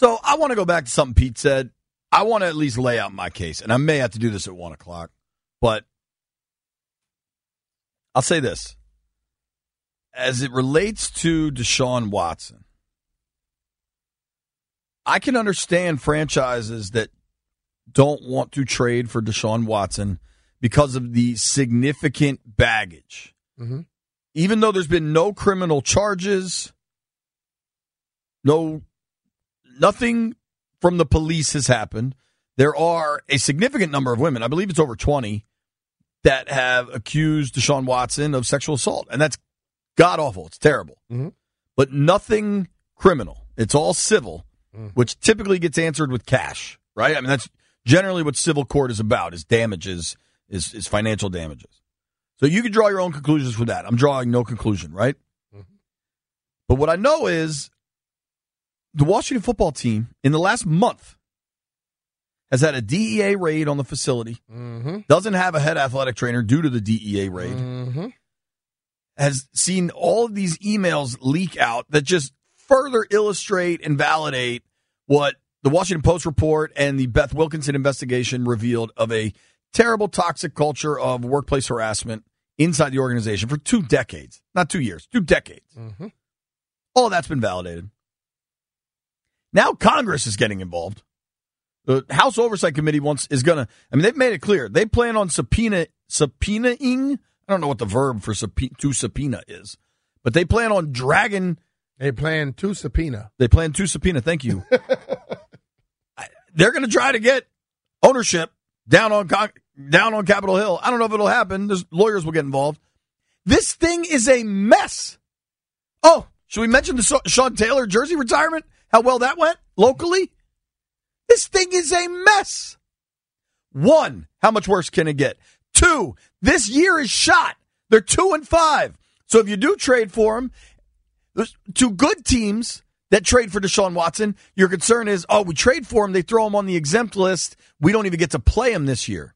So I want to go back to something Pete said. I want to at least lay out my case, and I may have to do this at one o'clock, but I'll say this. As it relates to Deshaun Watson, I can understand franchises that don't want to trade for Deshaun Watson because of the significant baggage. Mm-hmm. Even though there's been no criminal charges, no nothing from the police has happened. There are a significant number of women, I believe it's over 20, that have accused Deshaun Watson of sexual assault. And that's god awful. It's terrible. Mm-hmm. But nothing criminal. It's all civil, Mm. which typically gets answered with cash, right? I mean, that's generally what civil court is about is damages, is, is financial damages. So you can draw your own conclusions from that. I'm drawing no conclusion, right? But what I know is the Washington football team in the last month has had a DEA raid on the facility, Mm-hmm. doesn't have a head athletic trainer due to the DEA raid, Mm-hmm. has seen all of these emails leak out that just further illustrate and validate what the Washington Post report and the Beth Wilkinson investigation revealed of a terrible, toxic culture of workplace harassment inside the organization for two decades. Not two years, two decades. Mm-hmm. All that's been validated. Now Congress is getting involved. The House Oversight Committee wants is going to. I mean, they've made it clear they plan on subpoena subpoenaing. I don't know what the verb for subpoena, to subpoena is, but they plan on dragging. They plan to subpoena. They plan to subpoena. Thank you. They're going to try to get ownership down on Con- down on Capitol Hill. I don't know if it'll happen. There's lawyers will get involved. This thing is a mess. Oh, should we mention the Sean Taylor jersey retirement? How well that went locally? This thing is a mess. One, how much worse can it get? Two, this year is shot. They're two and five. So if you do trade for him, two good teams that trade for Deshaun Watson. Your concern is, oh, we trade for him, they throw him on the exempt list. We don't even get to play him this year.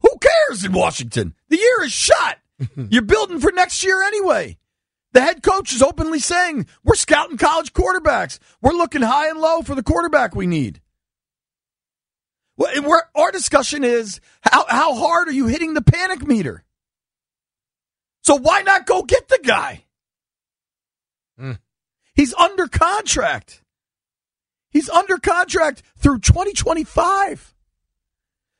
Who cares in Washington? The year is shot. You're building for next year anyway. The head coach is openly saying, we're scouting college quarterbacks. We're looking high and low for the quarterback we need. Well, our discussion is how, how hard are you hitting the panic meter? So why not go get the guy? Mm. He's under contract. He's under contract through 2025.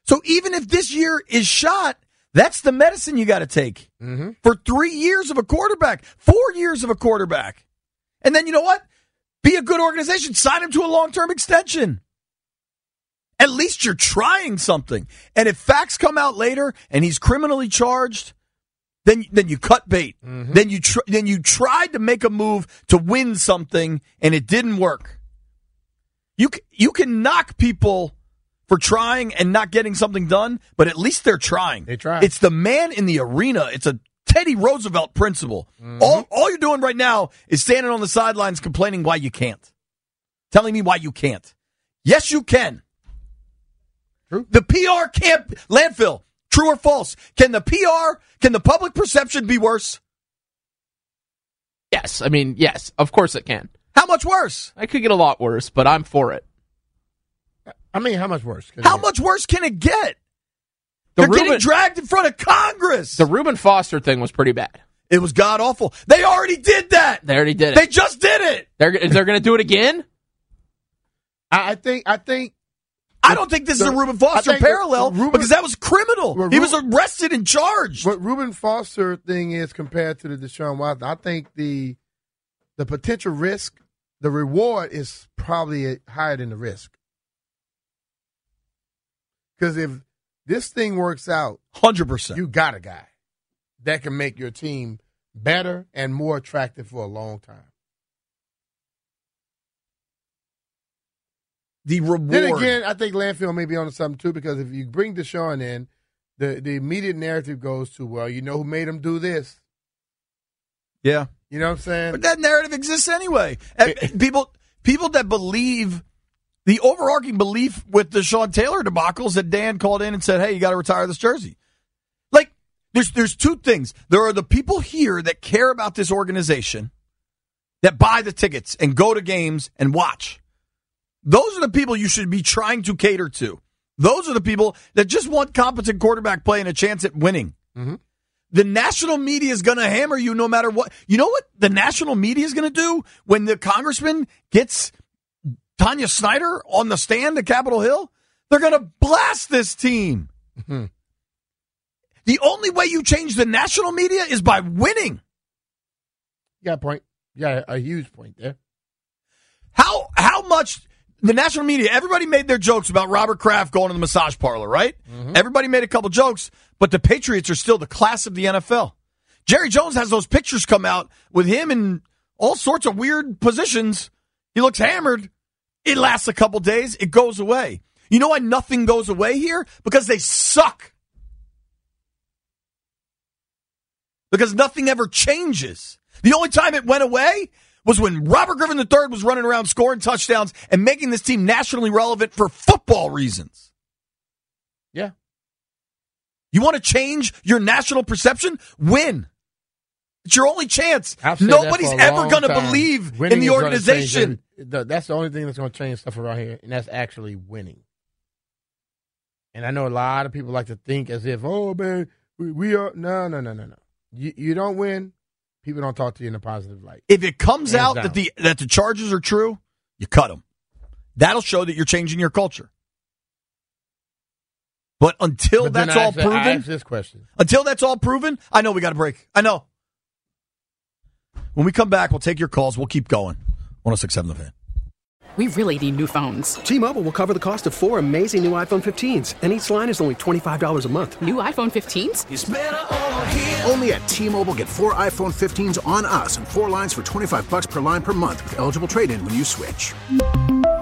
So even if this year is shot, that's the medicine you got to take Mm-hmm. for three years of a quarterback, four years of a quarterback. And then you know what? Be a good organization. Sign him to a long term extension. At least you're trying something. And if facts come out later and he's criminally charged, then then you cut bait. Then you tr- then you tried to make a move to win something and it didn't work. You c- you can knock people for trying and not getting something done, but at least they're trying. They tried. It's the man in the arena. It's a Teddy Roosevelt principle. Mm-hmm. All all you're doing right now is standing on the sidelines complaining why you can't. Telling me why you can't. Yes, you can. True. The PR can't landfill. True or false? Can the PR, can the public perception be worse? Yes, I mean, yes, of course it can. How much worse? I could get a lot worse, but I'm for it. I mean, how much worse? can How it much worse can it get? The They're getting dragged in front of Congress. The Reuben Foster thing was pretty bad. it was god awful. They already did that. They already did it. They just did it. They're they're going to do it again. I, I think I think I don't think this is a Reuben Foster think the- parallel Reuben- because that was criminal. Well, he was arrested and charged. what Reuben Foster thing is compared to the Deshaun Watson. I think the the potential risk, the reward is probably higher than the risk. Because if this thing works out, Hundred percent. you got a guy that can make your team better and more attractive for a long time. The reward. Then again, I think Landfill may be on something too because if you bring Deshaun in, the the immediate narrative goes to well, you know who made him do this. yeah. You know what I'm saying? But that narrative exists anyway. People people that believe the overarching belief with the Sean Taylor debacles that Dan called in and said, "Hey, you got to retire this jersey." Like there's there's two things. There are the people here that care about this organization that buy the tickets and go to games and watch. Those are the people you should be trying to cater to. Those are the people that just want competent quarterback play and a chance at winning. Mm-hmm. The national media is going to hammer you no matter what. You know what the national media is going to do when the congressman gets Tanya Snyder on the stand at Capitol Hill? They're going to blast this team. Mm-hmm. The only way you change the national media is by winning. You got a point. You got a, a huge point there. How how much the national media? Everybody made their jokes about Robert Kraft going to the massage parlor, right? Mm-hmm. Everybody made a couple jokes, but the Patriots are still the class of the NFL. Jerry Jones has those pictures come out with him in all sorts of weird positions. He looks hammered. It lasts a couple days. It goes away. You know why nothing goes away here? Because they suck. Because nothing ever changes. The only time it went away was when Robert Griffin III was running around scoring touchdowns and making this team nationally relevant for football reasons. Yeah. You want to change your national perception? Win. It's your only chance. I've said that Nobody's ever going to believe Winning in the organization. That's the only thing that's going to change stuff around here, and that's actually winning. And I know a lot of people like to think as if, oh man, we, we are no, no, no, no, no. You you don't win. People don't talk to you in a positive light. If it comes Hands out down. that the that the charges are true, you cut them. That'll show that you're changing your culture. But until But that's all ask- I proven, this question: until that's all proven, I know we got a break. I know. When we come back, we'll take your calls. We'll keep going. 1067 The Fan. We really need new phones. T-Mobile will cover the cost of four amazing new iPhone 15s, and each line is only $25 a month. New iPhone 15s? Only at T-Mobile get four iPhone 15s on us and four lines for 25 bucks per line per month with eligible trade-in when you switch.